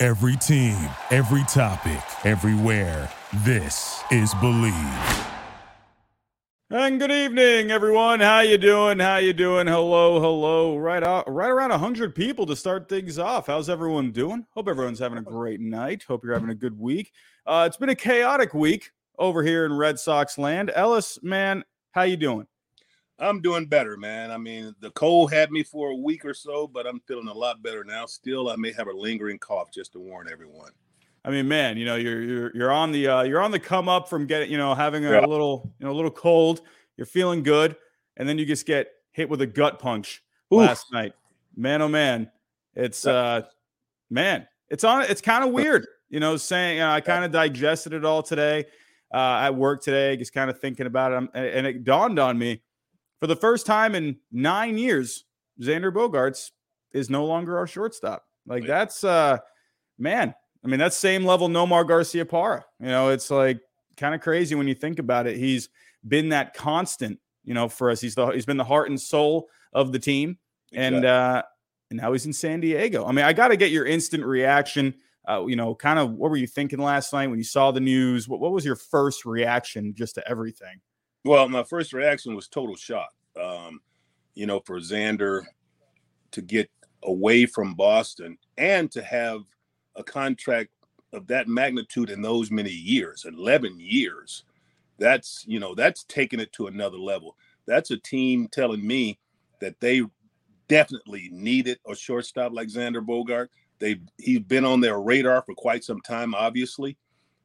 Every team, every topic, everywhere. This is Bleav. And good evening, everyone. How you doing? How you doing? Hello, hello. Right out, right around hundred people to start things off. How's everyone doing? Hope everyone's having a great night. Hope you're having a good week. Uh, it's been a chaotic week over here in Red Sox land. Ellis, man, how you doing? I'm doing better, man. I mean, the cold had me for a week or so, but I'm feeling a lot better now. Still, I may have a lingering cough, just to warn everyone. I mean, man, you know, you're you're you're on the uh, you're on the come up from getting, you know, having a yeah. little, you know, a little cold. You're feeling good, and then you just get hit with a gut punch Oof. last night. Man, oh man, it's uh, man, it's on. It's kind of weird, you know. Saying I kind of digested it all today uh, at work today, just kind of thinking about it, and it dawned on me for the first time in nine years, Xander Bogaerts is no longer our shortstop. Like that's uh man, I mean that's same level Nomar Garciaparra. You know, it's like kind of crazy when you think about it. He's been that constant, you know, for us. He's the he's been the heart and soul of the team. Exactly. And uh and now he's in San Diego. I mean, I got to get your instant reaction. Uh, you know, kind of what were you thinking last night when you saw the news? What, what was your first reaction just to everything? Well, my first reaction was total shock. Um, you know, for Xander to get away from Boston and to have a contract of that magnitude in those many years 11 years that's you know that's taking it to another level. That's a team telling me that they definitely needed a shortstop like Xander Bogaert. They he's been on their radar for quite some time obviously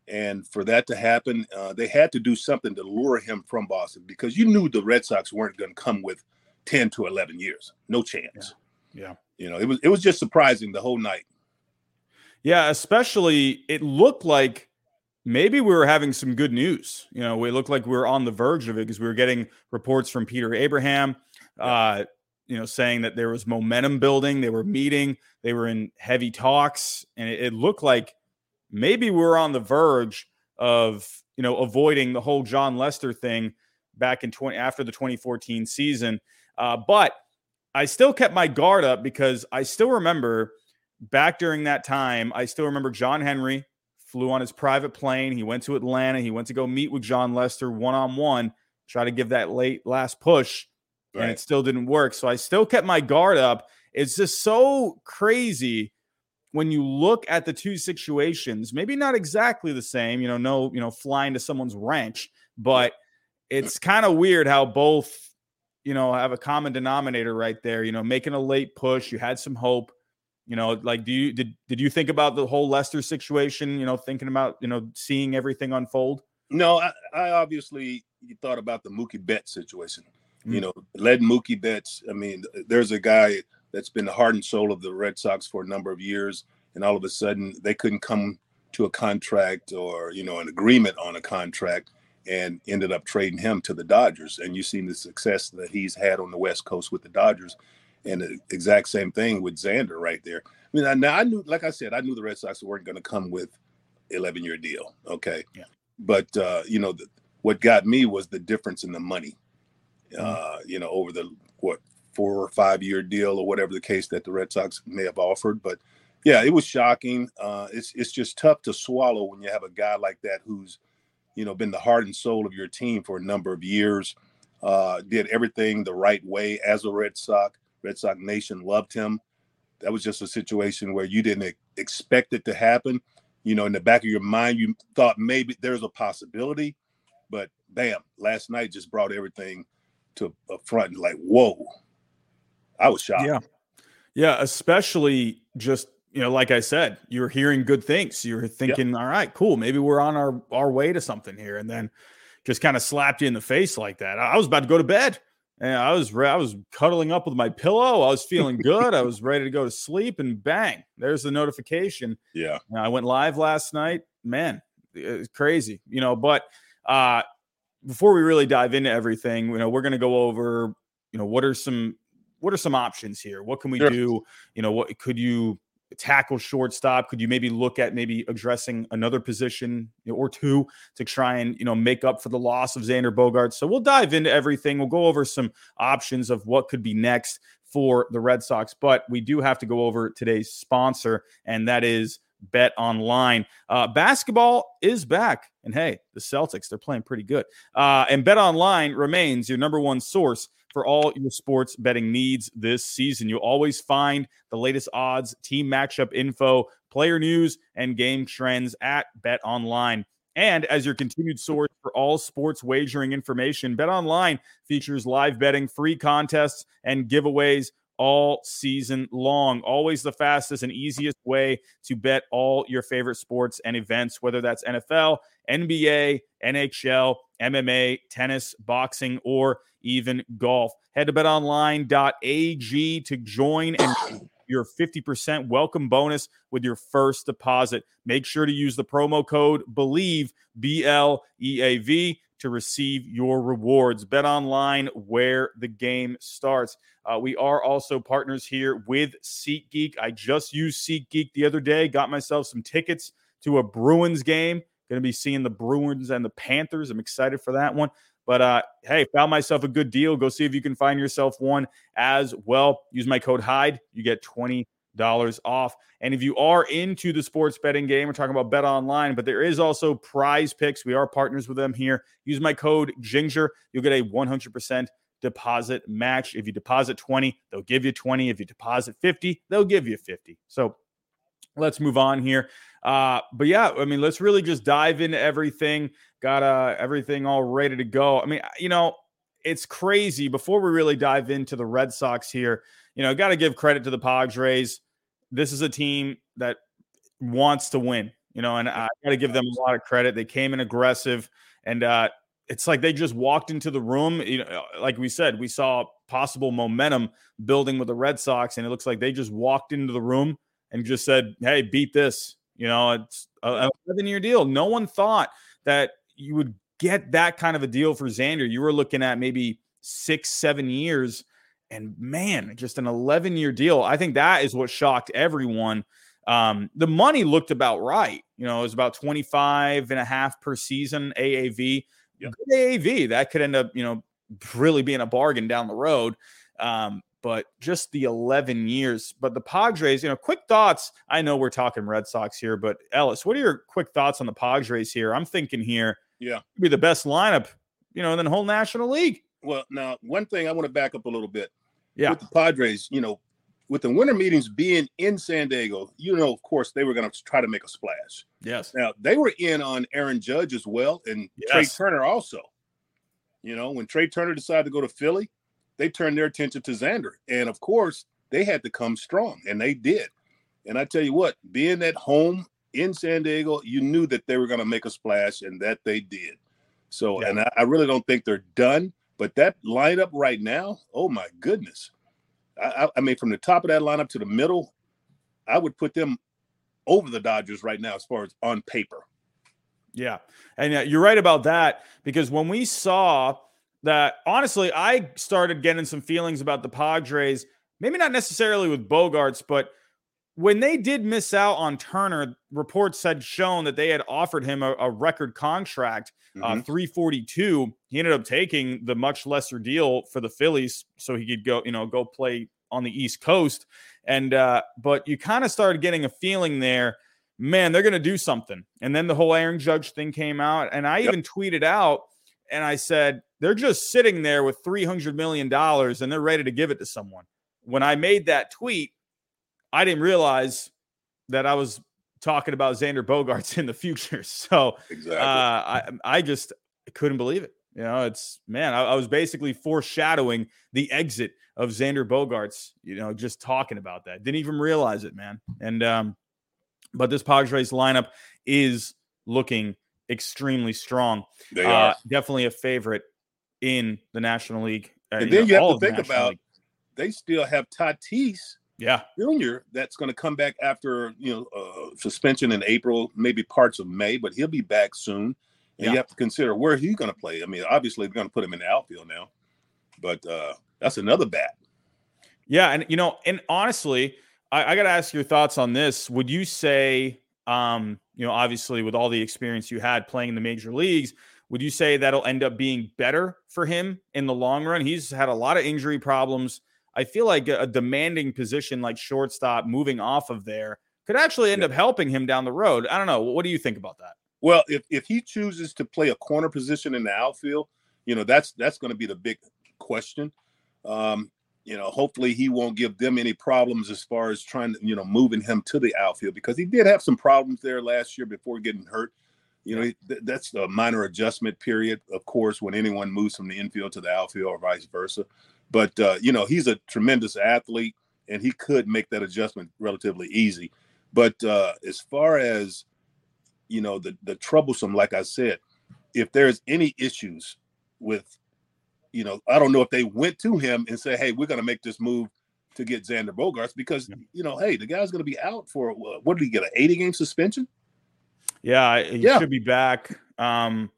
and for that to happen, uh, they had to do something to lure him from Boston because you knew the Red Sox weren't going to come with 10 to 11 years. No chance. Yeah. yeah. You know, it was it was just surprising the whole night. Yeah, especially it looked like maybe we were having some good news. You know, it looked like we were on the verge of it because we were getting reports from Peter Abraham, uh, you know, saying that there was momentum building. They were meeting, they were in heavy talks, and it, it looked like maybe we're on the verge of you know avoiding the whole Jon Lester thing back in 20 after the 2014 season. Uh, but I still kept my guard up because I still remember back during that time. I still remember John Henry flew on his private plane. He went to Atlanta. He went to go meet with Jon Lester one on one, try to give that late last push, right. and it still didn't work. So I still kept my guard up. It's just so crazy when you look at the two situations, maybe not exactly the same, you know, no, you know, flying to someone's ranch, but it's kind of weird how both, you know, have a common denominator right there, you know, making a late push, you had some hope, you know, like do you did did you think about the whole Lester situation, you know, thinking about, you know, seeing everything unfold? No, I, I obviously thought about the Mookie Betts situation. Mm-hmm. You know, led Mookie Betts. I mean, there's a guy that's been the heart and soul of the Red Sox for a number of years, and all of a sudden they couldn't come to a contract or you know an agreement on a contract, and ended up trading him to the Dodgers. And you've seen the success that he's had on the West Coast with the Dodgers, and the exact same thing with Xander right there. I mean, now I knew, like I said, I knew the Red Sox weren't going to come with 11 year deal. Okay, yeah. but uh, you know the, what got me was the difference in the money. Mm-hmm. Uh, you know, over the what four or five year deal or whatever the case that the Red Sox may have offered. But yeah, it was shocking. Uh, it's it's just tough to swallow when you have a guy like that who's you know been the heart and soul of your team for a number of years. Uh, did everything the right way as a Red Sox. Red Sox Nation loved him. That was just a situation where you didn't expect it to happen. You know, in the back of your mind, you thought maybe there's a possibility, but bam, last night just brought everything to a front. Like, whoa, I was shocked. Yeah. Yeah. Especially just, you know, like I said, you're hearing good things. You're thinking, yeah. all right, cool. Maybe we're on our, our way to something here. And then just kind of slapped you in the face like that. I was about to go to bed. And I was re- I was cuddling up with my pillow. I was feeling good. I was ready to go to sleep, and bang, there's the notification. Yeah, and I went live last night. Man, it's crazy, you know. But uh, before we really dive into everything, you know, we're going to go over, you know, what are some what are some options here? What can we sure. do? You know, what could you tackle shortstop? Could you maybe look at maybe addressing another position or two to try and you know make up for the loss of Xander Bogaert? So we'll dive into everything. We'll go over some options of what could be next for the Red Sox, but we do have to go over today's sponsor, and that is Bet Online. Uh, basketball is back, and hey, the Celtics they're playing pretty good. Uh, and Bet Online remains your number one source for all your sports betting needs this season. You'll always find the latest odds, team matchup info, player news, and game trends at Bet Online. And as your continued source for all sports wagering information, Bet Online features live betting, free contests, and giveaways all season long. Always the fastest and easiest way to bet all your favorite sports and events, whether that's NFL, NBA, NHL, MMA, tennis, boxing, or even golf. Head to betonline.ag to join and your 50% welcome bonus with your first deposit. Make sure to use the promo code BLEAV, B L E A V, to receive your rewards. Bet online where the game starts. Uh, we are also partners here with SeatGeek. I just used SeatGeek the other day, got myself some tickets to a Bruins game. Going to be seeing the Bruins and the Panthers. I'm excited for that one. But uh, hey, found myself a good deal. Go see if you can find yourself one as well. Use my code HYDE. You get 20 dollars off. And if you are into the sports betting game, we're talking about Bet Online, but there is also Prize Picks. We are partners with them here. Use my code Ginger. You'll get a 100% deposit match. If you deposit 20, they'll give you 20. If you deposit 50, they'll give you 50. So let's move on here. Uh, but yeah, I mean, let's really just dive into everything. Got uh, everything all ready to go. I mean, you know, it's crazy. Before we really dive into the Red Sox here, you know, got to give credit to the Padres. This is a team that wants to win, you know, and I got to give them a lot of credit. They came in aggressive, and uh, it's like they just walked into the room. You know, like we said, we saw possible momentum building with the Red Sox, and it looks like they just walked into the room and just said, "Hey, beat this." You know, it's a 11 year deal. No one thought that you would get that kind of a deal for Xander. You were looking at maybe six, seven years. And man, just an 11 year deal. I think that is what shocked everyone. Um, the money looked about right. You know, it was about 25 and a half per season AAV. Good AAV. That could end up, you know, really being a bargain down the road. Um, but just the 11 years. But the Padres, you know, quick thoughts. I know we're talking Red Sox here, but Ellis, what are your quick thoughts on the Padres here? I'm thinking here, yeah, be the best lineup, you know, in the whole National League. Well, now one thing I want to back up a little bit. Yeah, with the Padres, you know, with the winter meetings being in San Diego, you know, of course, they were going to try to make a splash. Yes. Now they were in on Aaron Judge as well, and yes. Trea Turner also. You know, when Trea Turner decided to go to Philly, they turned their attention to Xander. And of course, they had to come strong, and they did. And I tell you what, being at home in San Diego, you knew that they were going to make a splash, and that they did. So, yeah. and I, I, really don't think they're done. But that lineup right now, oh my goodness. I, I, mean, from the top of that lineup to the middle, I would put them over the Dodgers right now as far as on paper. Yeah. And uh, you're right about that because when we saw that honestly, I started getting some feelings about the Padres, maybe not necessarily with Bogaerts, but when they did miss out on Turner, reports had shown that they had offered him a, a record contract, uh, mm-hmm. uh, 342. He ended up taking the much lesser deal for the Phillies so he could go, you know, go play on the East Coast. And uh, but you kind of started getting a feeling there, man, they're gonna do something. And then the whole Aaron Judge thing came out, and I yep. even tweeted out and I said, they're just sitting there with $300 million and they're ready to give it to someone. When I made that tweet, I didn't realize that I was talking about Xander Bogaerts in the future. So exactly. uh, I, I just couldn't believe it. You know, it's man, I, I, was basically foreshadowing the exit of Xander Bogaerts, you know, just talking about that. Didn't even realize it, man. And, um, but this Padres lineup is looking extremely strong. They uh, are definitely a favorite in the National League Uh, and then know, you have to think National about League. they still have Tatis yeah, Jr. that's going to come back after you know uh, suspension in April, maybe parts of May, but he'll be back soon. And Yeah. you have to consider where he's going to play. I mean, obviously they're going to put him in the outfield now, but uh, that's another bat. yeah, and you know, and honestly, I, I got to ask your thoughts on this. Would you say, um, you know, obviously with all the experience you had playing in the major leagues, would you say that'll end up being better for him in the long run? He's had a lot of injury problems. I feel like a, demanding position like shortstop moving off of there could actually end Yeah. up helping him down the road. I don't know. What do you think about that? Well, if if he chooses to play a corner position in the outfield, you know that's that's going to be the big question. Um, you know, hopefully he won't give them any problems as far as trying to you know moving him to the outfield because he did have some problems there last year before getting hurt. You know, th- that's a minor adjustment period, of course, when anyone moves from the infield to the outfield or vice versa. But uh, you know, he's a tremendous athlete, and he could make that adjustment relatively easy. But uh, as far as you know, the the troublesome, like I said, if there's any issues with, you know, I don't know if they went to him and say, "Hey, we're going to make this move to get Xander Bogaerts," because Yeah. you know, hey, the guy's going to be out for what did he get? An 80 game suspension? Yeah, he Yeah. should be back. Um,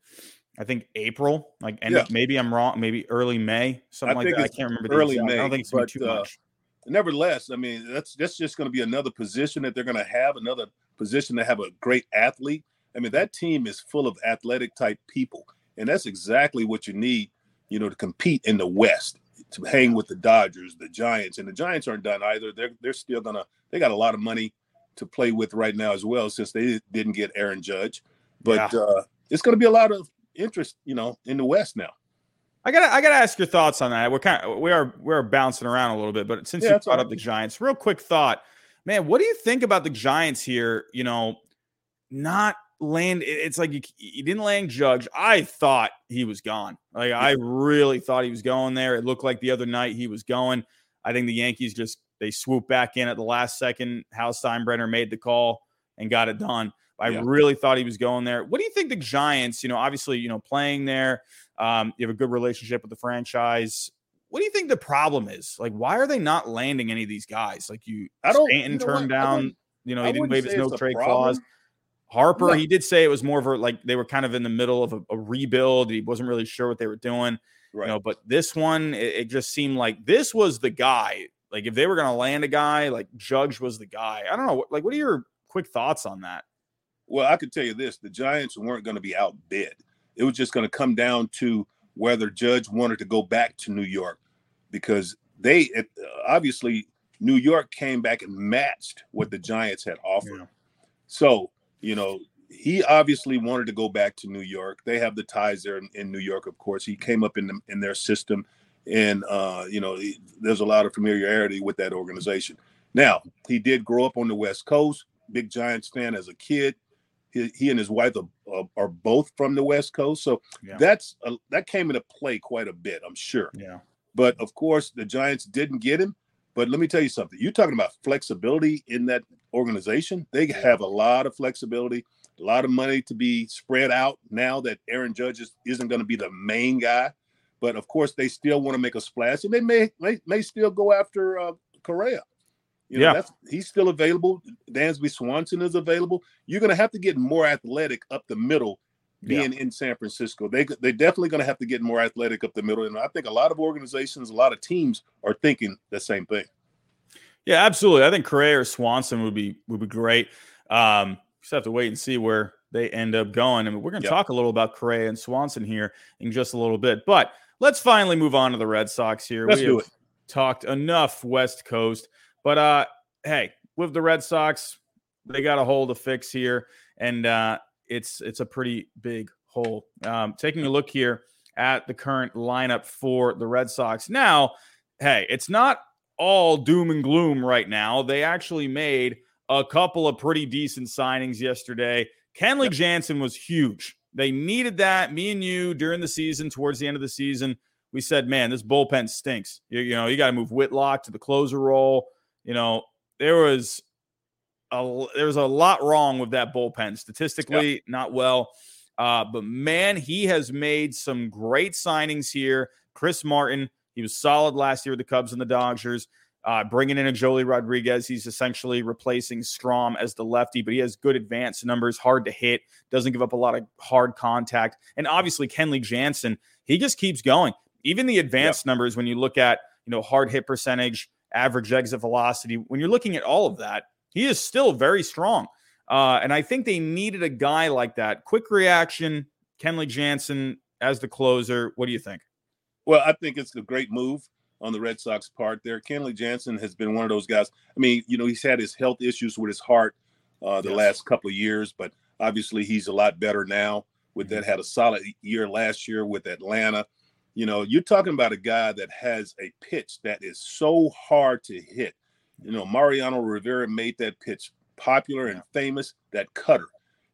I think April, like end of, maybe I'm wrong, maybe early May, something like that. I can't remember early May. I don't think it's but, too uh, much. Nevertheless, I mean, that's that's just going to be another position that they're going to have, another position to have a great athlete. I mean, that team is full of athletic type people, and that's exactly what you need, you know, to compete in the West, to hang with the Dodgers, the Giants, and the Giants aren't done either. They're they're still gonna they got a lot of money to play with right now as well, since they didn't get Aaron Judge, but uh, it's going to be a lot of interest, you know, in the West now. I gotta, I gotta ask your thoughts on that. We're kind of, we are, we're bouncing around a little bit, but since Yeah, you brought up the Giants, real quick thought, man, what do you think about the Giants here? You know, not land. It's like you, you didn't land Judge. I thought he was gone. Like I really thought he was going there. It looked like the other night he was going. I think the Yankees just they swooped back in at the last second. Hal Steinbrenner made the call and got it done. I Yeah. really thought he was going there. What do you think the Giants, you know, obviously, you know, playing there, um, you have a good relationship with the franchise. What do you think the problem is? Like, why are they not landing any of these guys? Like you I don't Stanton you know turned what? Down, you know, he didn't waive his no trade clause. Harper, No. he did say it was more of a like they were kind of in the middle of a, a rebuild. He wasn't really sure what they were doing. Right. You know, but this one, it, it just seemed like this was the guy. Like if they were going to land a guy, like Judge was the guy. I don't know. Like, what are your quick thoughts on that? Well, I could tell you this: the Giants weren't going to be outbid. It was just going to come down to whether Judge wanted to go back to New York, because they it, obviously New York came back and matched what the Giants had offered. Yeah. So you know he obviously wanted to go back to New York. They have the ties there in, in New York, of course. He came up in the, in their system, and uh, you know he, there's a lot of familiarity with that organization. Now he did grow up on the West Coast. Big Giants fan as a kid. He, he and his wife are, are, both from the West Coast, so Yeah. that's a, that came into play quite a bit, I'm sure. Yeah. But of course, the Giants didn't get him. But let me tell you something. You're talking about flexibility in that organization. They have a lot of flexibility, a lot of money to be spread out now that Aaron Judge is, isn't going to be the main guy. But of course, they still want to make a splash, and they may may, may still go after uh, Correa. You know, Yeah. that's he's still available. Dansby Swanson is available. You're going to have to get more athletic up the middle Yeah. being in San Francisco. They they definitely going to have to get more athletic up the middle, and I think a lot of organizations, a lot of teams are thinking the same thing. Yeah, absolutely. I think Correa or Swanson would be would be great. Um, just have to wait and see where they end up going. I mean, we're going to Yep. talk a little about Correa and Swanson here in just a little bit, but let's finally move on to the Red Sox here. Let's we do have it. talked enough West Coast, but uh, hey, with the Red Sox, they got a hole to fix here, and uh, it's it's a pretty big hole. Um, taking a look here at the current lineup for the Red Sox now. Hey, it's not all doom and gloom right now. They actually made a couple of pretty decent signings yesterday. Kenley Jansen was huge. They needed that. Me and you during the season, towards the end of the season, we said, man, this bullpen stinks. You, you know, you got to move Whitlock to the closer role. You know, there was a there was a lot wrong with that bullpen. Statistically, not well. Uh, but man, he has made some great signings here. Chris Martin, He was solid last year with the Cubs and the Dodgers. Uh, bringing in a Joely Rodriguez, he's essentially replacing Strahm as the lefty, but he has good advanced numbers, hard to hit, doesn't give up a lot of hard contact. And obviously, Kenley Jansen, he just keeps going. Even the advanced numbers, when you look at you know hard hit percentage, average exit velocity, when you're looking at all of that, he is still very strong. Uh, and I think they needed a guy like that. Quick reaction, Kenley Jansen as the closer. What do you think? Well, I think it's a great move on the Red Sox part there. Kenley Jansen has been one of those guys. I mean, you know, he's had his health issues with his heart uh, the yes. last couple of years, but obviously he's a lot better now. With that, mm-hmm. had a solid year last year with Atlanta. You know, you're talking about a guy that has a pitch that is so hard to hit. You know, Mariano Rivera made that pitch popular and famous, that cutter.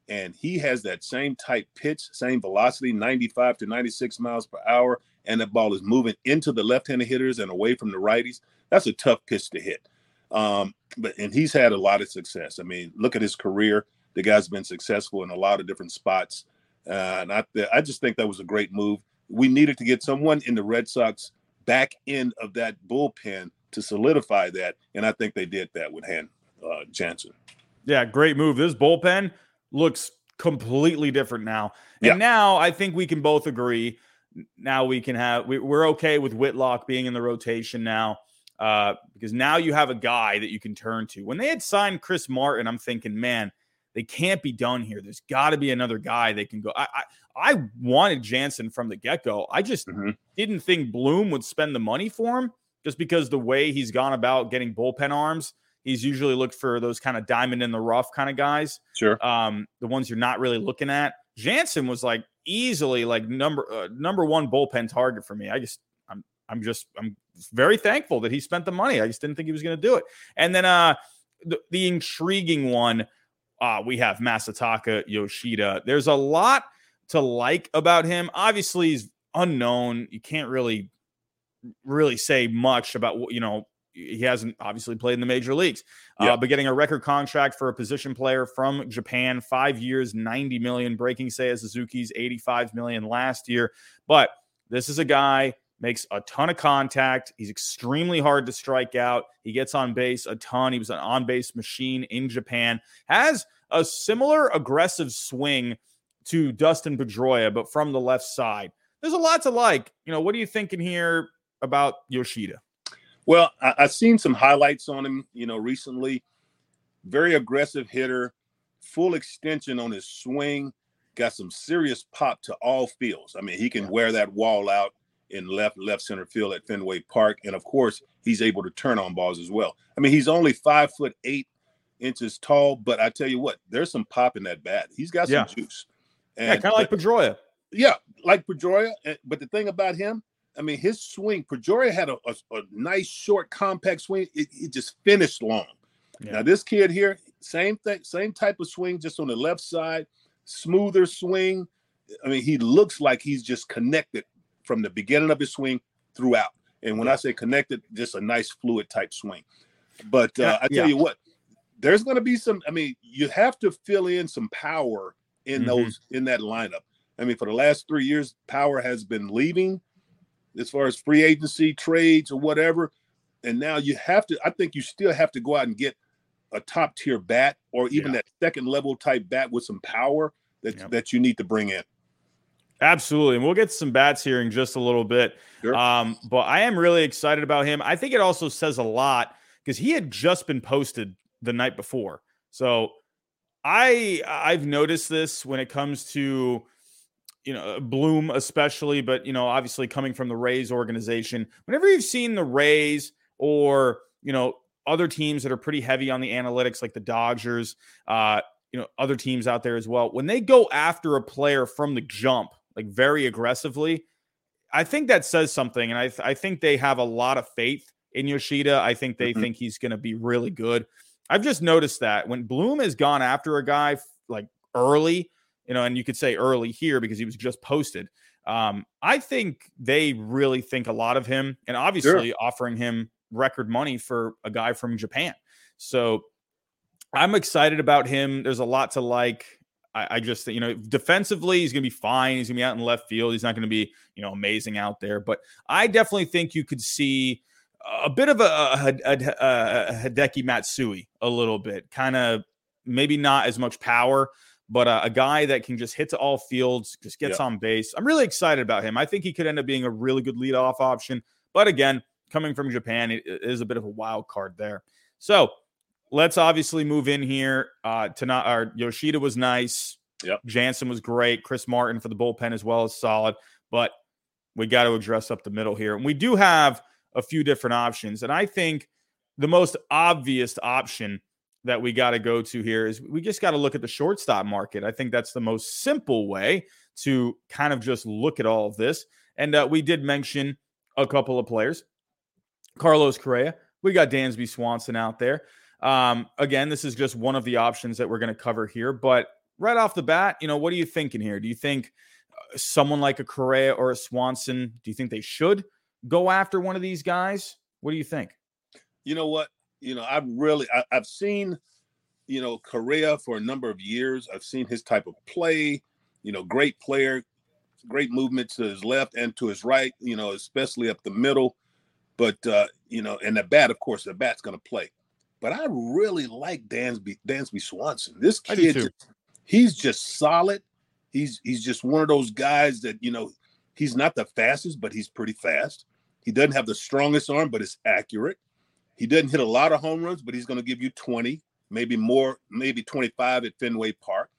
And he has that same type pitch, same velocity, 95 to 96 miles per hour and the ball is moving into the left-handed hitters and away from the righties, that's a tough pitch to hit. Um, but and he's had a lot of success. I mean, look at his career. The guy's been successful in a lot of different spots, uh, and I I just think that was a great move. We needed to get someone in the Red Sox back end of that bullpen to solidify that, and I think they did that with Han uh, Jansen. Yeah, great move. This bullpen looks completely different now, and yeah. now I think we can both agree now we can have we, are okay with Whitlock being in the rotation now uh, because now you have a guy that you can turn to. When they had signed Chris Martin, I'm thinking, man, they can't be done here. There's got to be another guy they can go. I I, I wanted Jansen from the get go. I just mm-hmm. didn't think Bloom would spend the money for him just because the way he's gone about getting bullpen arms. He's usually looked for those kind of diamond in the rough kind of guys. Sure. Um, the ones you're not really looking at. Jansen was like easily like number uh, number one bullpen target for me. I just I'm I'm just I'm very thankful that he spent the money. I just didn't think he was going to do it. And then uh the, the intriguing one uh we have Masataka Yoshida. There's a lot to like about him. Obviously he's unknown. You can't really really say much about what you know he hasn't obviously played in the major leagues, uh, but getting a record contract for a position player from Japan, five years, 90 million, breaking Seiya Suzuki's 85 million last year. But this is a guy makes a ton of contact. He's extremely hard to strike out. He gets on base a ton. He was an on base machine in Japan. Has a similar aggressive swing to Dustin Pedroia, but from the left side. There's a lot to like. You know, what are you thinking here about Yoshida? Well, I, have seen some highlights on him, you know, recently. Very aggressive hitter, full extension on his swing, got some serious pop to all fields. I mean, he can wear that wall out in left left center field at Fenway Park, and of course, he's able to turn on balls as well. I mean, he's only five foot eight inches tall, but I tell you what, there's some pop in that bat. He's got some yeah. juice. And, yeah, kind of like Pedroia. Yeah, like Pedroia. But the thing about him, I mean, his swing, Pedroia had a, a, a nice, short, compact swing. It, it just finished long. Yeah. Now, this kid here, same thing, same type of swing, just on the left side, smoother swing. I mean, he looks like he's just connected from the beginning of his swing throughout. And when yeah. I say connected, just a nice fluid type swing. But uh, I tell yeah. you what, there's going to be some. I mean, you have to fill in some power in mm-hmm. those in that lineup. I mean, for the last three years, power has been leaving as far as free agency trades or whatever. And now you have to, I think you still have to go out and get a top tier bat or even yeah. that second level type bat with some power that, yep. that you need to bring in. Absolutely. And we'll get some bats here in just a little bit. Sure. Um, but I am really excited about him. I think it also says a lot because he had just been posted the night before. So I I've noticed this when it comes to you know, Bloom especially, but you know, obviously coming from the Rays organization. Whenever you've seen the Rays or you know other teams that are pretty heavy on the analytics, like the Dodgers, uh, you know, other teams out there as well, when they go after a player from the jump, like very aggressively, I think that says something, and I th- I think they have a lot of faith in Yoshida. I think they mm-hmm. think he's going to be really good. I've just noticed that when Bloom has gone after a guy like early you know, and you could say early here because he was just posted. Um, I think they really think a lot of him, and obviously sure. offering him record money for a guy from Japan. So I'm excited about him. There's a lot to like. I, I just you know defensively he's going to be fine. He's going to be out in left field. He's not going to be you know amazing out there, but I definitely think you could see a bit of a, a, a, a Hideki Matsui a little bit, kind of maybe not as much power, but uh, a guy that can just hit to all fields, just gets yeah. on base. I'm really excited about him. I think he could end up being a really good leadoff option. But again, coming from Japan, it is a bit of a wild card there. So let's obviously move in here. Uh, to not our Yoshida was nice. Yep. Jansen was great. Chris Martin for the bullpen as well as solid. But we got to address up the middle here. And we do have a few different options. And I think the most obvious option that we got to go to here is we just got to look at the shortstop market. I think that's the most simple way to kind of just look at all of this. And uh, we did mention a couple of players Carlos Correa. We got Dansby Swanson out there. Um, again, this is just one of the options that we're going to cover here. But right off the bat, you know, what are you thinking here? Do you think uh, someone like a Correa or a Swanson, do you think they should go after one of these guys? What do you think? You know what? You know, I've really I, I've seen, you know, Correa for a number of years. I've seen his type of play. You know, great player, great movement to his left and to his right. You know, especially up the middle. But uh, you know, and the bat, of course, the bat's going to play. But I really like Dansby Dansby Swanson. This kid, he's just solid. He's he's just one of those guys that you know he's not the fastest, but he's pretty fast. He doesn't have the strongest arm, but it's accurate. He doesn't hit a lot of home runs, but he's going to give you 20, maybe more, maybe 25 at Fenway Park.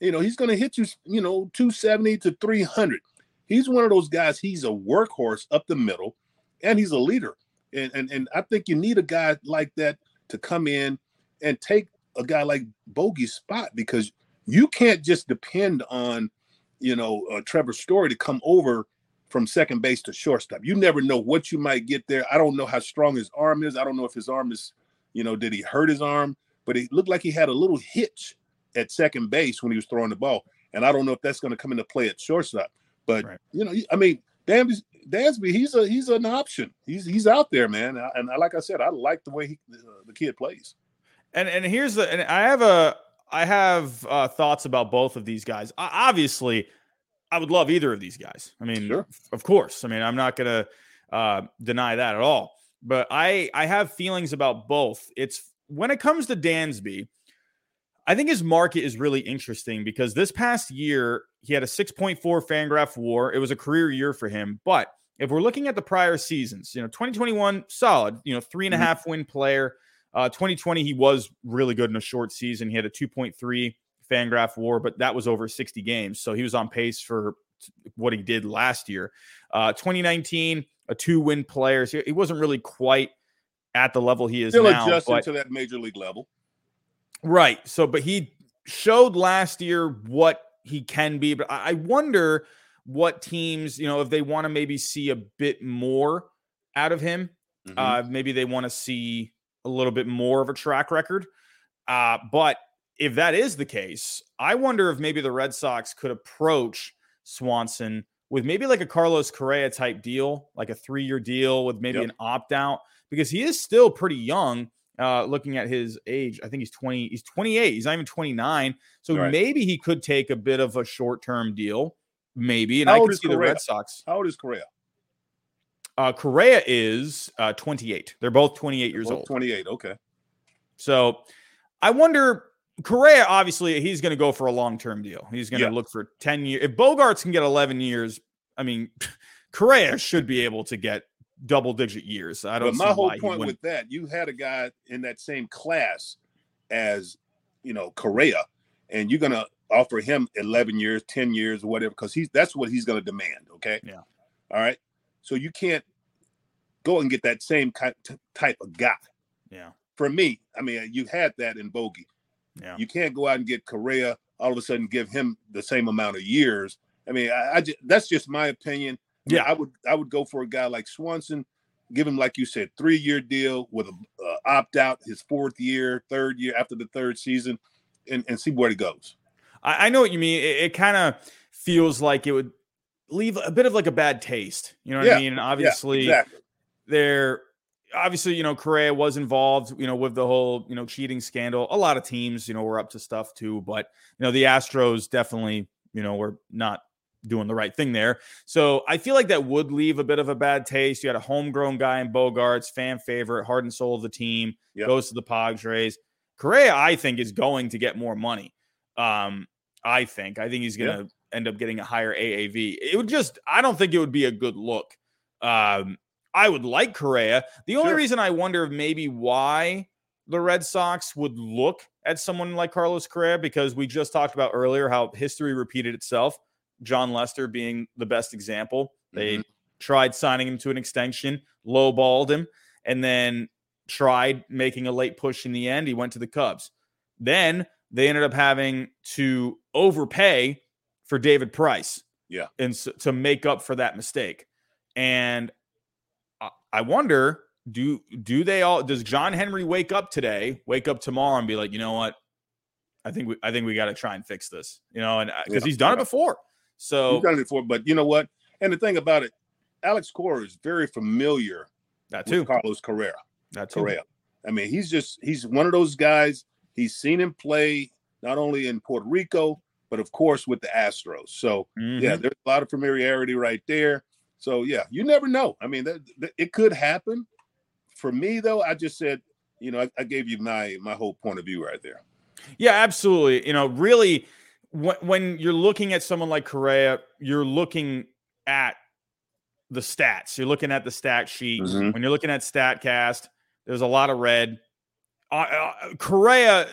You know, he's going to hit you, you know, 270 to 300. He's one of those guys, he's a workhorse up the middle, and he's a leader. And, and, and I think you need a guy like that to come in and take a guy like Bogey's spot because you can't just depend on, you know, uh, Trevor Story to come over from second base to shortstop. You never know what you might get there. I don't know how strong his arm is. I don't know if his arm is, you know, did he hurt his arm? But it looked like he had a little hitch at second base when he was throwing the ball. And I don't know if that's going to come into play at shortstop. But right. you know, I mean, Dansby, Dansby, he's a he's an option. He's he's out there, man. And I, like I said, I like the way he, uh, the kid plays. And and here's the and I have a I have uh, thoughts about both of these guys. obviously, I would love either of these guys. I mean, sure. of course. I mean, I'm not going to uh, deny that at all. But I I have feelings about both. It's when it comes to Dansby, I think his market is really interesting because this past year he had a 6.4 Fangraph WAR. It was a career year for him. But if we're looking at the prior seasons, you know, 2021 solid, you know, three and mm-hmm. half win player. Uh, 2020 he was really good in a short season. He had a 2.3 Fangraph WAR, but that was over 60 games. So he was on pace for what he did last year. Uh, 2019, a two win player. So he wasn't really quite at the level he is Still now. adjusting but, to that major league level. Right. So, but he showed last year what he can be. But I wonder what teams, you know, if they want to maybe see a bit more out of him, mm-hmm. uh, maybe they want to see a little bit more of a track record. Uh, but if that is the case, I wonder if maybe the Red Sox could approach Swanson with maybe like a Carlos Correa type deal, like a three year deal with maybe yep. an opt out, because he is still pretty young. Uh, looking at his age, I think he's 20, he's 28, he's not even 29. So right. maybe he could take a bit of a short term deal, maybe. And How I could see Correa? the Red Sox. How old is Correa? Uh, Correa is uh, 28. They're both 28 They're years both old. 28. Okay. So I wonder Correa, obviously, he's going to go for a long term deal. He's going to yeah. look for 10 years. If Bogaerts can get 11 years, I mean, Correa should be able to get double digit years. I don't But my whole point with that, you had a guy in that same class as, you know, Correa, and you're going to offer him 11 years, 10 years, whatever, because he's that's what he's going to demand. Okay. Yeah. All right. So you can't go and get that same type of guy. Yeah. For me, I mean, you had that in Bogey. Yeah. You can't go out and get Correa all of a sudden give him the same amount of years. I mean, I, I just, that's just my opinion. Yeah, I would I would go for a guy like Swanson, give him like you said, three year deal with a uh, opt out his fourth year, third year after the third season, and, and see where it goes. I, I know what you mean. It, it kind of feels like it would leave a bit of like a bad taste. You know what yeah, I mean? And obviously, yeah, exactly. they're obviously, you know, Correa was involved, you know, with the whole, you know, cheating scandal. A lot of teams, you know, were up to stuff too, but you know, the Astros definitely, you know, were not doing the right thing there. So I feel like that would leave a bit of a bad taste. You had a homegrown guy in Bogaerts, fan favorite, heart and soul of the team, yep. goes to the Padres. Correa, I think, is going to get more money. Um, I think. I think he's going to yep. end up getting a higher AAV. It would just, I don't think it would be a good look. Um, I would like Correa. The only sure. reason I wonder maybe why the Red Sox would look at someone like Carlos Correa, because we just talked about earlier how history repeated itself. Jon Lester being the best example. They mm-hmm. tried signing him to an extension, lowballed him, and then tried making a late push in the end. He went to the Cubs. Then they ended up having to overpay for David Price. Yeah. And so, to make up for that mistake. And I wonder do do they all does John Henry wake up today, wake up tomorrow and be like, "You know what? I think we I think we got to try and fix this." You know, and because uh, yeah, he's done yeah. it before. So he's done it before, but you know what? And the thing about it, Alex Cora is very familiar that too. Carlos Carrera. That too. Correa. I mean, he's just he's one of those guys. He's seen him play not only in Puerto Rico, but of course with the Astros. So mm-hmm. yeah, there's a lot of familiarity right there. So yeah, you never know. I mean, that, that, it could happen. For me though, I just said, you know, I, I gave you my my whole point of view right there. Yeah, absolutely. You know, really when, when you're looking at someone like Correa, you're looking at the stats. You're looking at the stat sheet. Mm-hmm. When you're looking at StatCast, there's a lot of red. Uh, uh, Correa,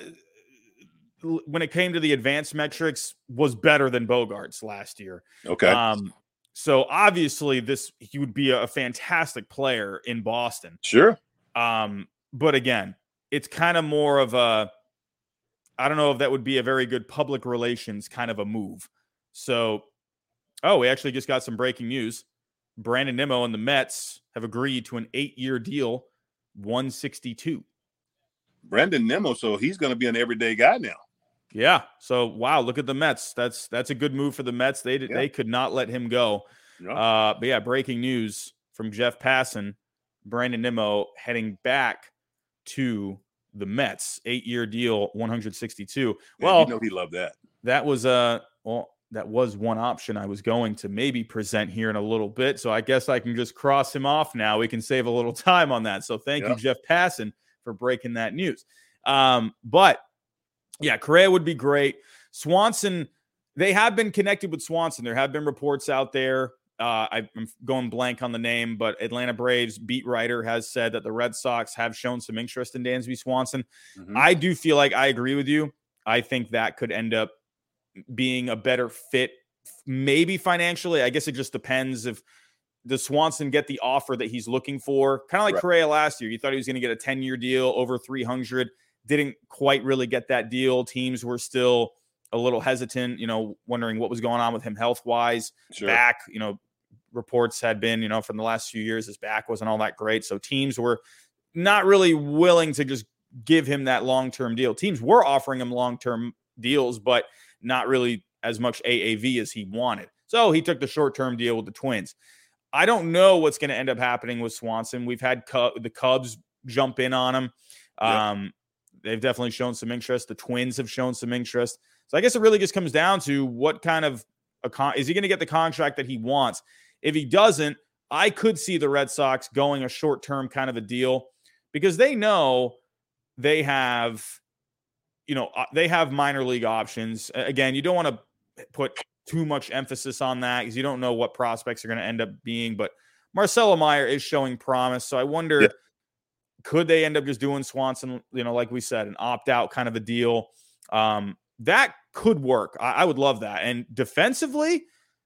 when it came to the advanced metrics, was better than Bogaerts last year. Okay. Um, so obviously, this he would be a fantastic player in Boston. Sure. Um, but again, it's kind of more of a I don't know if that would be a very good public relations kind of a move. So, oh, we actually just got some breaking news. Brandon Nimmo and the Mets have agreed to an eight-year deal, 162. Brandon Nimmo, so he's going to be an everyday guy now. Yeah. So wow, look at the Mets. That's that's a good move for the Mets. They yeah. they could not let him go. Yeah. Uh, but yeah, breaking news from Jeff Passan, Brandon Nimmo heading back to the Mets, eight year deal, 162. well, you know he loved that. That was uh well, that was one option I was going to maybe present here in a little bit. So I guess I can just cross him off now. We can save a little time on that. So thank yeah. you, Jeff Passan, for breaking that news. Um, but yeah, Correa would be great. Swanson, they have been connected with Swanson. There have been reports out there. Uh, I'm going blank on the name, but Atlanta Braves beat writer has said that the Red Sox have shown some interest in Dansby Swanson. Mm-hmm. I do feel like I agree with you. I think that could end up being a better fit, maybe financially. I guess it just depends if does Swanson get the offer that he's looking for. Kind of like right. Correa last year. You thought he was going to get a 10 year deal over 300 didn't quite really get that deal. Teams were still a little hesitant, you know, wondering what was going on with him health wise. Sure. Back, you know, reports had been, you know, from the last few years, his back wasn't all that great. So teams were not really willing to just give him that long term deal. Teams were offering him long term deals, but not really as much AAV as he wanted. So he took the short term deal with the Twins. I don't know what's going to end up happening with Swanson. We've had the Cubs jump in on him. Um, they've definitely shown some interest. The Twins have shown some interest. So I guess it really just comes down to what kind of a con- is he going to get the contract that he wants? If he doesn't, I could see the Red Sox going a short term kind of a deal because they know they have, you know, uh, they have minor league options. Again, you don't want to put too much emphasis on that because you don't know what prospects are going to end up being. But Marcelo Meyer is showing promise. So I wonder. Yeah could they end up just doing Swanson, you know, like we said, an opt out kind of a deal? Um, that could work. I, I, would love that. And defensively,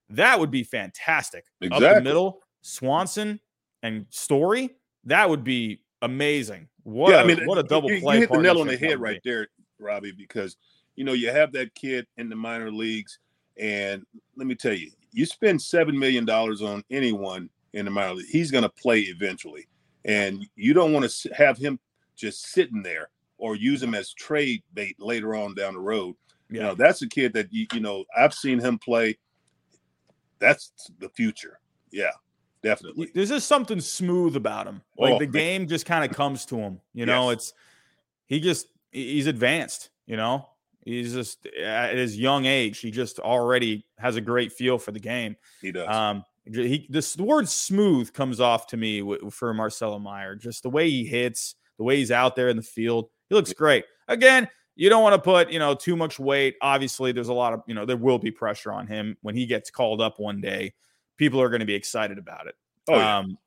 that would be fantastic. Exactly. Up the middle, Swanson and Story, that would be amazing. What yeah, a, I mean, what a double you, play. You hit the nail on the head right there, Robbie, because you know you have that kid in the minor leagues, and let me tell you, you spend seven million dollars on anyone in the minor league, he's going to play eventually and you don't want to have him just sitting there or use him as trade bait later on down the road. Yeah. You know, that's a kid that you, you know I've seen him play. That's the future. Yeah, definitely. There's just something smooth about him. Like Oh, the man. game just kind of comes to him. You know, Yes. it's he just he's advanced. You know, he's just at his young age, he just already has a great feel for the game. He does. Um, he this the word smooth comes off to me w- for Marcelo Meyer. Just the way he hits, the way he's out there in the field, he looks great. Again, you don't want to put you know too much weight. Obviously, there's a lot of you know there will be pressure on him when he gets called up one day. People are going to be excited about it. oh yeah. Um,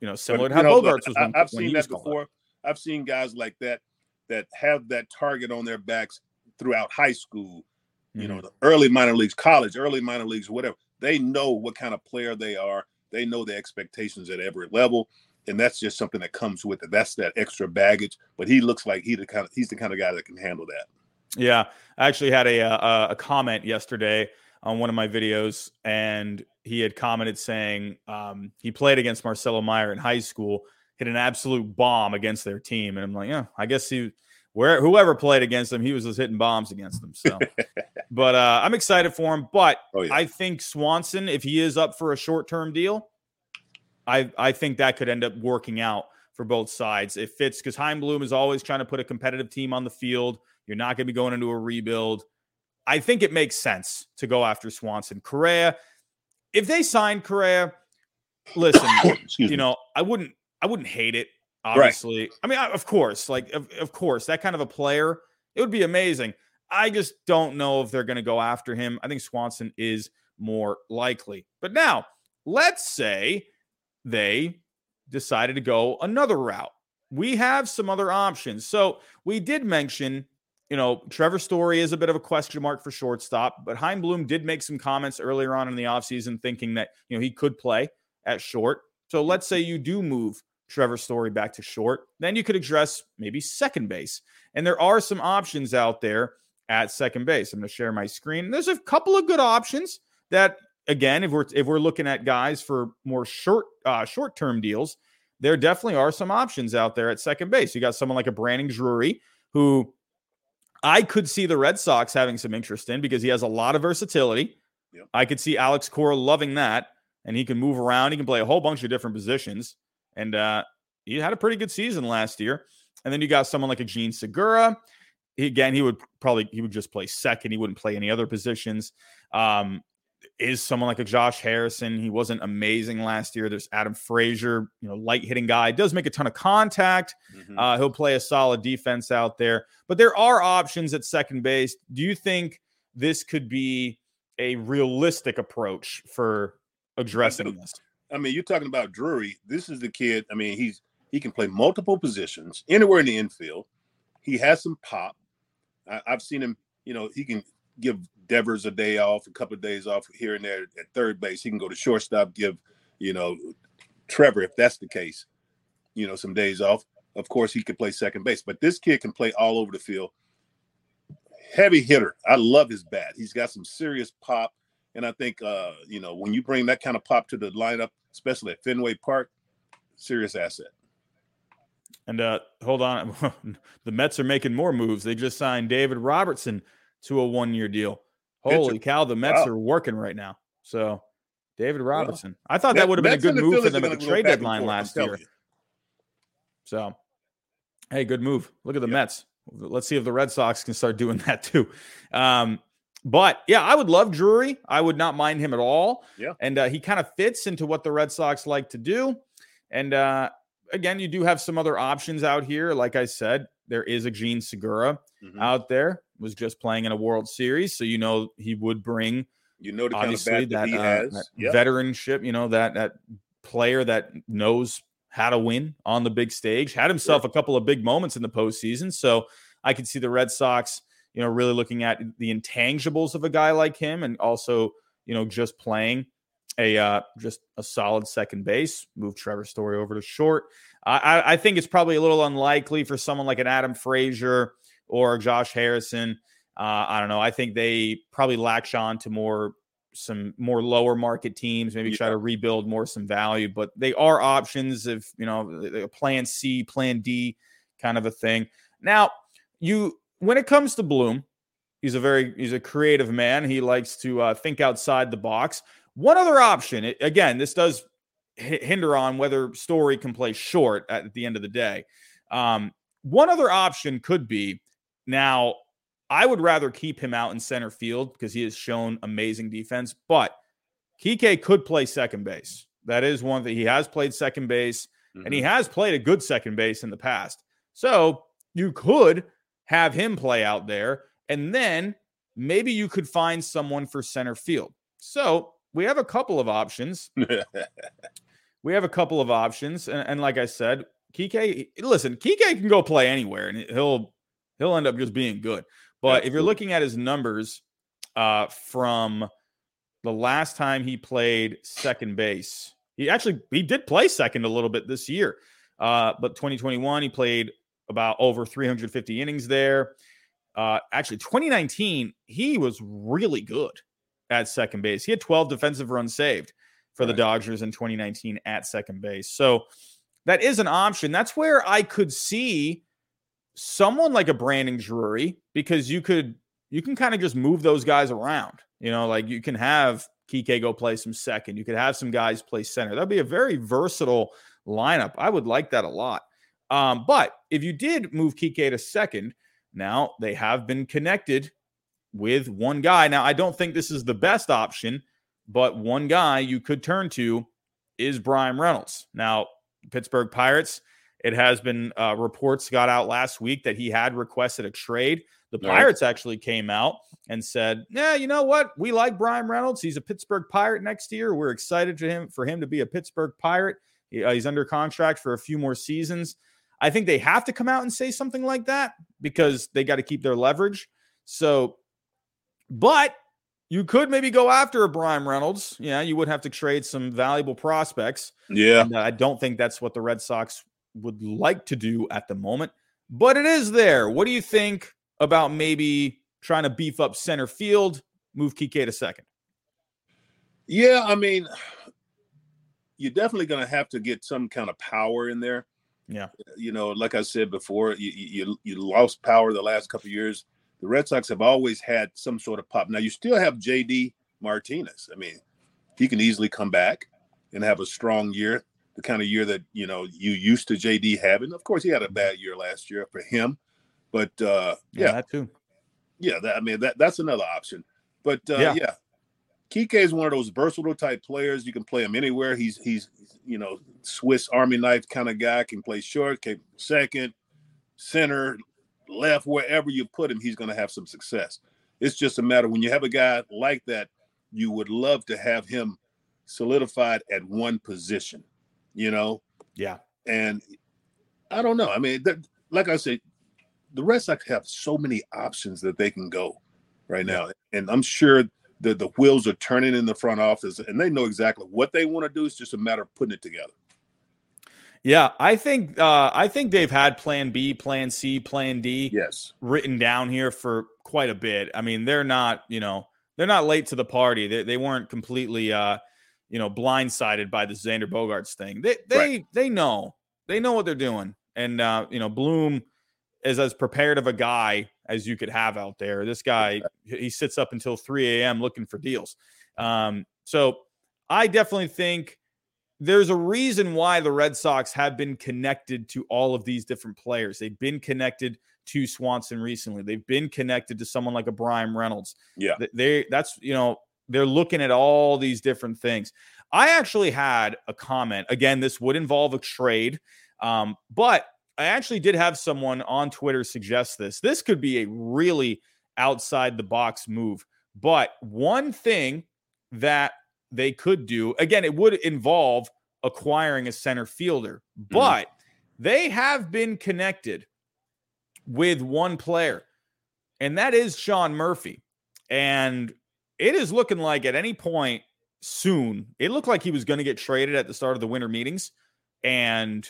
you know, But, similar to how know, Bogaerts was I, when, I've when seen that before. I've seen guys like that that have that target on their backs throughout high school. You know, Mhm. the early minor leagues, college, early minor leagues, whatever. They know what kind of player they are. They know the expectations at every level, and that's just something that comes with it. That's that extra baggage. But he looks like he the kind of he's the kind of guy that can handle that. Yeah, I actually had a, uh, a a comment yesterday on one of my videos, and he had commented saying um, he played against Marcelo Mayer in high school, hit an absolute bomb against their team, and I'm like, yeah, I guess he, where whoever played against him, he was just hitting bombs against them. So, but uh, I'm excited for him. But Oh yeah, I think Swanson, if he is up for a short term deal, I I think that could end up working out for both sides. It fits because Chaim Bloom is always trying to put a competitive team on the field. You're not going to be going into a rebuild. I think it makes sense to go after Swanson. Correa, if they signed Correa, listen, you know, I wouldn't I wouldn't hate it. Obviously, I mean, of course, like of, of course, that kind of a player, it would be amazing. I just don't know if they're going to go after him. I think Swanson is more likely. But now, let's say they decided to go another route. We have some other options. So we did mention, you know, Trevor Story is a bit of a question mark for shortstop, but Chaim Bloom did make some comments earlier on in the offseason thinking that, you know, he could play at short. So let's say you do move Trevor Story back to short, then you could address maybe second base. And there are some options out there at second base. I'm going to share my screen. There's a couple of good options that again, if we're if we're looking at guys for more short uh short-term deals, there definitely are some options out there at second base. You got someone like a Brandon Drury who I could see the Red Sox having some interest in because he has a lot of versatility. Yep. I could see Alex Cora loving that, and he can move around. He can play a whole bunch of different positions, and uh, he had a pretty good season last year. And then you got someone like a Jean Segura. He, again, he would probably he would just play second. He wouldn't play any other positions. Um, is someone like a Josh Harrison. He wasn't amazing last year. There's Adam Frazier, you know, light hitting guy. Does make a ton of contact. Mhm. Uh, he'll play a solid defense out there. But there are options at second base. Do you think this could be a realistic approach for addressing this? I mean, you're talking about Drury. This is the kid. I mean, he's he can play multiple positions anywhere in the infield. He has some pop. I, I've seen him. You know, he can give Devers a day off, a couple of days off here and there at third base. He can go to shortstop. Give you know Trevor, if that's the case, you know, some days off. Of course, he could play second base, but this kid can play all over the field. Heavy hitter. I love his bat. He's got some serious pop. And I think uh, you know, when you bring that kind of pop to the lineup, especially at Fenway Park, serious asset. And uh, hold on, the Mets are making more moves. They just signed David Robertson to a one-year deal. Pitcher. Holy cow, the Mets Wow. are working right now. So, David Robertson. I thought Met- that would have been a good move for them at the trade deadline forth, last year. you. So, hey, good move. Look at the Yep. Mets. Let's see if the Red Sox can start doing that too. Um, but yeah, I would love Drury. I would not mind him at all. Yeah. And uh, he kind of fits into what the Red Sox like to do. And uh, again, you do have some other options out here. Like I said, there is a Jean Segura Mhm. out there, was just playing in a World Series. So, you know, he would bring You know the kind of obviously that, that, he uh, has. that Yeah. veteranship, you know, that that player that knows how to win on the big stage, had himself a couple of big moments in the postseason. So I could see the Red Sox, you know, really looking at the intangibles of a guy like him and also, you know, just playing a uh just a solid second base, move Trevor Story over to short. I, I think it's probably a little unlikely for someone like an Adam Frazier or Josh Harrison. Uh, I don't know. I think they probably latch on to more some more lower market teams, maybe try to rebuild more some value, but they are options if you know plan C, plan D kind of a thing. Now, you when it comes to Bloom, he's a very he's a creative man. He likes to uh, think outside the box. One other option, it- again, this does hinder on whether Story can play short at the end of the day. Um, one other option could be now, I would rather keep him out in center field because he has shown amazing defense, but Kike could play second base. That is one that he has played second base mm-hmm. and he mm-hmm. has played a good second base in the past. So you could have him play out there and then maybe you could find someone for center field. So we have a couple of options. we have a couple of options. And, and like I said, Kike, listen, Kike can go play anywhere and he'll he'll end up just being good. But if you're looking at his numbers uh, from the last time he played second base, he actually he did play second a little bit this year. Uh, but 2021, he played about over 350 innings there. Uh, actually, 2019, he was really good at second base. He had 12 defensive runs saved for right. the Dodgers in 2019 at second base. So that is an option. That's where I could see someone like a Brandon Drury because you could you can kind of just move those guys around. You know, like you can have Kike go play some second. You could have some guys play center. That'd be a very versatile lineup. I would like that a lot. Um, but if you did move Kike to second, now they have been connected with one guy. Now, I don't think this is the best option, but one guy you could turn to is Bryan Reynolds. Now, Pittsburgh Pirates, it has been uh, reports got out last week that he had requested a trade. The Pirates actually came out and said, "Yeah, you know what? We like Bryan Reynolds. He's a Pittsburgh Pirate next year. We're excited for him for him to be a Pittsburgh Pirate. He, uh, he's under contract for a few more seasons. I think they have to come out and say something like that because they got to keep their leverage. So but you could maybe go after a Bryan Reynolds. Yeah, you would have to trade some valuable prospects. Yeah. And, uh, I don't think that's what the Red Sox would like to do at the moment, but it is there. What do you think about maybe trying to beef up center field, move Kike to second? Yeah, I mean, you're definitely going to have to get some kind of power in there. Yeah. You know, like I said before, you you, you lost power the last couple years the Red Sox have always had some sort of pop. Now you still have JD Martinez. I mean, he can easily come back and have a strong year, the kind of year that you know you used to JD having. Of course, he had a bad year last year for him, but uh, yeah, yeah, that too. Yeah, that, I mean that that's another option. But uh, yeah. yeah, Kike is one of those versatile type players. You can play him anywhere. He's he's you know Swiss Army knife kind of guy. Can play short, can second, center, left, wherever you put him, he's going to have some success. It's just a matter when you have a guy like that, you would love to have him solidified at one position, you know? Yeah. And I don't know. I mean, like I said, the Red Sox have so many options that they can go right now. And I'm sure that the wheels are turning in the front office and they know exactly what they want to do. It's just a matter of putting it together. Yeah, I think uh, I think they've had Plan B, Plan C, Plan D, yes, written down here for quite a bit. I mean, they're not, you know, they're not late to the party. They, they weren't completely, uh, you know, blindsided by the Xander Bogaerts thing. They they right. they know they know what they're doing, and uh, you know, Bloom is as prepared of a guy as you could have out there. This guy he sits up until 3 a.m. looking for deals. Um, so I definitely think there's a reason why the Red Sox have been connected to all of these different players. They've been connected to Swanson recently. They've been connected to someone like a Bryan Reynolds. Yeah. They that's you know, they're looking at all these different things. I actually had a comment. Again, this would involve a trade. Um, but I actually did have someone on Twitter suggest this. This could be a really outside the box move. But one thing that they could do. Again, it would involve acquiring a center fielder, mm-hmm. but mm-hmm. they have been connected with one player, and that is Sean Murphy. And it is looking like at any point soon, it looked like he was going to get traded at the start of the winter meetings, and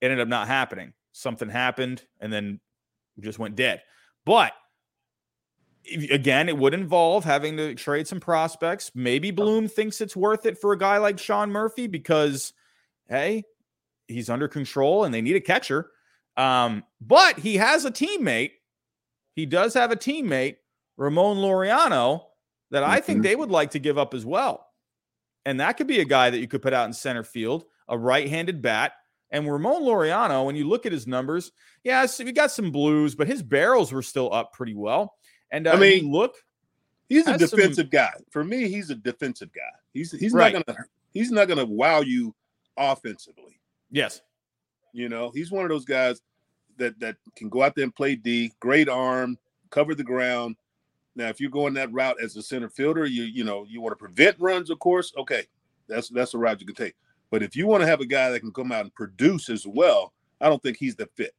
it ended up not happening. Something happened, and then just went dead. But again, it would involve having to trade some prospects. Maybe Bloom thinks it's worth it for a guy like Sean Murphy because, hey, he's under control and they need a catcher. Um, but he has a teammate. He does have a teammate, Ramon Laureano, that I think mm-hmm. they would like to give up as well. and that could be a guy that you could put out in center field, a right-handed bat. And Ramon Laureano, when you look at his numbers, yeah, so we got some blues, but his barrels were still up pretty well. And uh, I mean, look, He's a Has some- defensive guy. For me, he's a defensive guy. He's he's Right. not gonna he's not gonna wow you offensively. yes, You know, he's one of those guys that that can go out there and play D, great arm, cover the ground. Now, if you're going that route as a center fielder, you you know you want to prevent runs, of course. Okay, that's that's a route you can take. But if you want to have a guy that can come out and produce as well, I don't think he's the fit.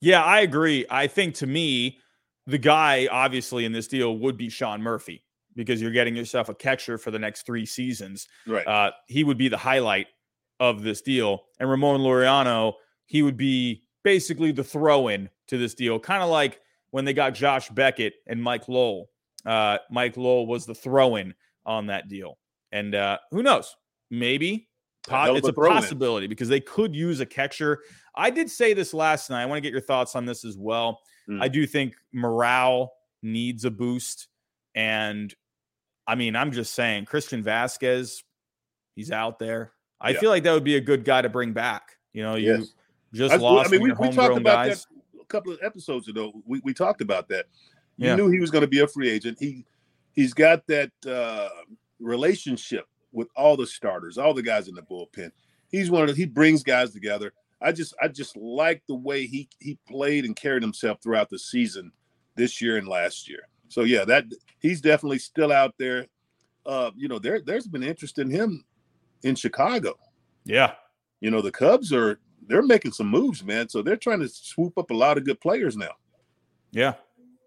yeah, I agree. I think to me, the guy obviously in this deal would be Sean Murphy because you're getting yourself a catcher for the next three seasons. Right. Uh, he would be the highlight of this deal. And Ramon Laureano, he would be basically the throw in to this deal, kind of like when they got Josh Beckett and Mike Lowell. Uh, Mike Lowell was the throw in on that deal. And uh, who knows? Maybe po- it's a possibility because they could use a catcher. I did say this last night. I want to get your thoughts on this as well. Mm. I do think morale needs a boost. And I mean, I'm just saying, Christian Vazquez, he's out there. I Yeah. feel like that would be a good guy to bring back. You know, you Yes. just I, lost I mean, we, we talked about guys. that a couple of episodes ago. We, we talked about that. You Yeah. knew he was going to be a free agent. He he's got that uh, relationship with all the starters, all the guys in the bullpen. He's one of the, he brings guys together. I just I just like the way he he played and carried himself throughout the season this year and last year. So yeah, that he's definitely still out there. Uh, you know, there there's been interest in him in Chicago. Yeah. You know, the Cubs are they're making some moves, man. So they're trying to swoop up a lot of good players now. Yeah.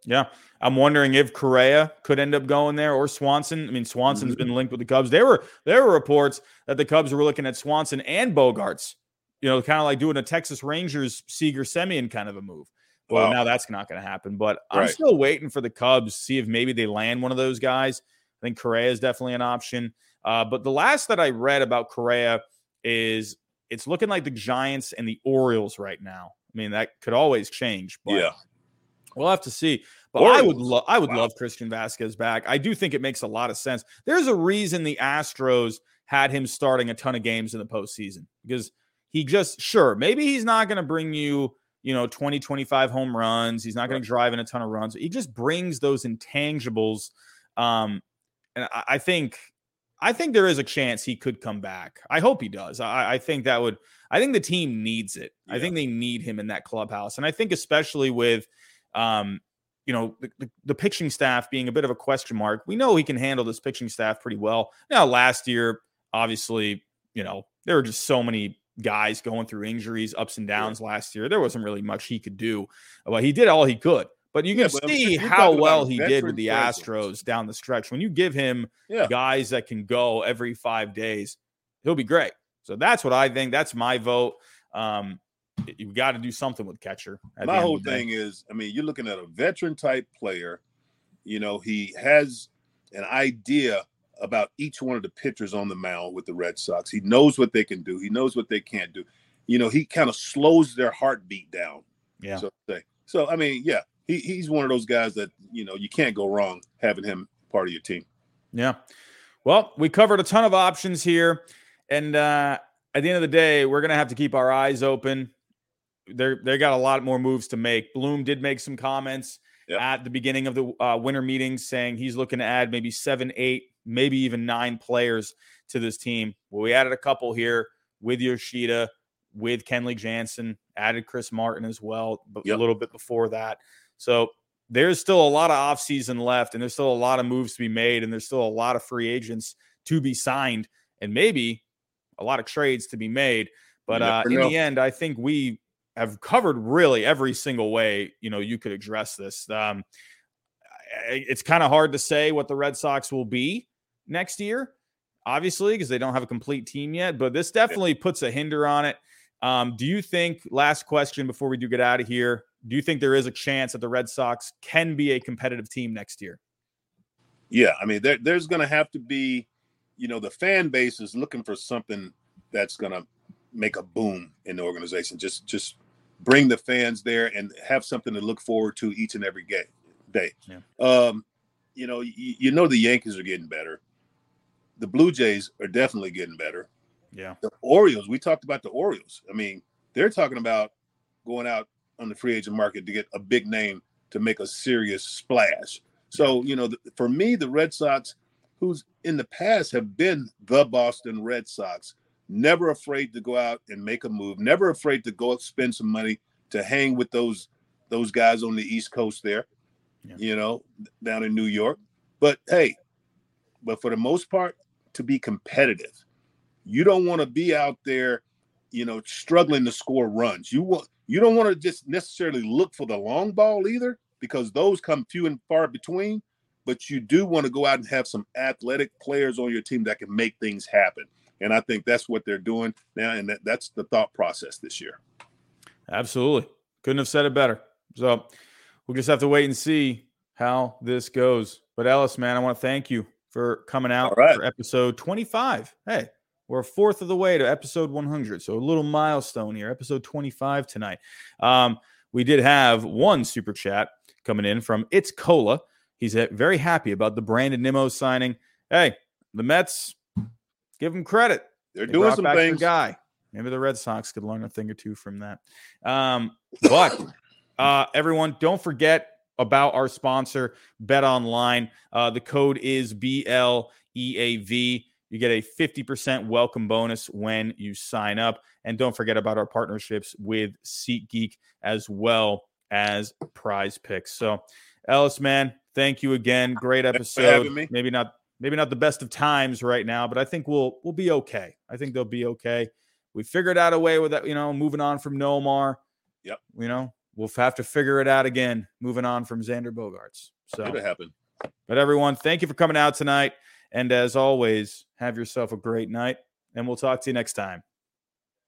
Yeah. I'm wondering if Correa could end up going there or Swanson. I mean, Swanson's Mhm. been linked with the Cubs. There were there were reports that the Cubs were looking at Swanson and Bogaerts, you know, kind of like doing a Texas Rangers Seager Semien kind of a move. Well, Wow. now that's not going to happen. But I'm still waiting for the Cubs to see if maybe they land one of those guys. I think Correa is definitely an option. Uh, but the last that I read about Correa is it's looking like the Giants and the Orioles right now. I mean, that could always change. But yeah. We'll have to see. But I would love I would Wow. love Christian Vazquez back. I do think it makes a lot of sense. There's a reason the Astros had him starting a ton of games in the postseason because he just sure maybe he's not going to bring you you know 20 25 home runs he's not going to drive in a ton of runs he just brings those intangibles um and I, I think i think there is a chance he could come back i hope he does i, I think that would i think the team needs it i think they need him in that clubhouse and i think especially with um you know the, the, the pitching staff being a bit of a question mark we know he can handle this pitching staff pretty well. Now last year obviously you know there were just so many guys going through injuries ups and downs last year. There wasn't really much he could do well he did all he could. But you Yeah, can but see how well he did with the astros down the stretch. When you give him Yeah. guys that can go every five days he'll be great. So that's what i think. That's my vote. Um you've got to do something with catcher My whole thing is, I mean, you're looking at a veteran type player. You know, he has an idea about each one of the pitchers on the mound with the Red Sox. He knows what they can do. He knows what they can't do. You know, he kind of slows their heartbeat down. yeah So say. So I mean, yeah, he, he's one of those guys that you know you can't go wrong having him part of your team. Yeah. Well, we covered a ton of options here. And uh, at the end of the day, we're going to have to keep our eyes open. They're, they got a lot more moves to make. Bloom did make some comments Yep. at the beginning of the uh, winter meetings saying he's looking to add maybe seven, eight, maybe even nine players to this team. Well, we added a couple here with Yoshida, with Kenley Jansen, added Chris Martin as well, but Yep. a little bit before that. So there's still a lot of offseason left, and there's still a lot of moves to be made, and there's still a lot of free agents to be signed, and maybe a lot of trades to be made. But uh, in know. the end, I think we have covered really every single way you know you could address this. Um, it's kind of hard to say what the Red Sox will be next year, obviously, because they don't have a complete team yet. But this definitely puts a hinder on it. Um, do you think? Last question before we do get out of here. Do you think there is a chance that the Red Sox can be a competitive team next year? Yeah, I mean, there, there's going to have to be, you know, the fan base is looking for something that's going to make a boom in the organization. Just, just bring the fans there and have something to look forward to each and every ga- day. Yeah. Um, you know, you, you know, the Yankees are getting better. the Blue Jays are definitely getting better. Yeah. The Orioles, we talked about the Orioles. I mean, they're talking about going out on the free agent market to get a big name to make a serious splash. So, you know, the, for me, the Red Sox, who's in the past have been the Boston Red Sox, never afraid to go out and make a move, never afraid to go spend some money to hang with those those guys on the East Coast there, yeah. you know, down in New York. But hey, but for the most part, to be competitive, you don't want to be out there, you know, struggling to score runs. You want you don't want to just necessarily look for the long ball either, because those come few and far between. But you do want to go out and have some athletic players on your team that can make things happen. And I think that's what they're doing now. And that, that's the thought process this year. Absolutely. Couldn't have said it better. So we'll just have to wait and see how this goes. But Ellis, man, I want to thank you for coming out right. for episode 25. Hey, we're a fourth of the way to episode 100. So a little milestone here, episode 25 tonight. Um, we did have one super chat coming in from It's Cola. He's uh, very happy about the Brandon Nimmo signing. Hey, the Mets, give them credit. They're they doing some things. Guy. Maybe the Red Sox could learn a thing or two from that. Um, but uh, everyone, don't forget about our sponsor, Bet Online. Uh, the code is BLEAV. You get a 50% welcome bonus when you sign up. And don't forget about our partnerships with SeatGeek as well as Prize Picks. So, Ellis, man, thank you again. Great episode. Maybe not maybe not the best of times right now, but I think we'll we'll be okay. I think they'll be okay. We figured out a way with that, you know, moving on from Nomar. Yep. You know, we'll have to figure it out again moving on from Xander Bogaerts. So it happen. But everyone, thank you for coming out tonight. And as always, have yourself a great night. And we'll talk to you next time.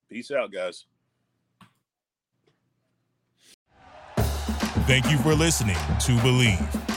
Peace out, guys. Thank you for listening to Bleav.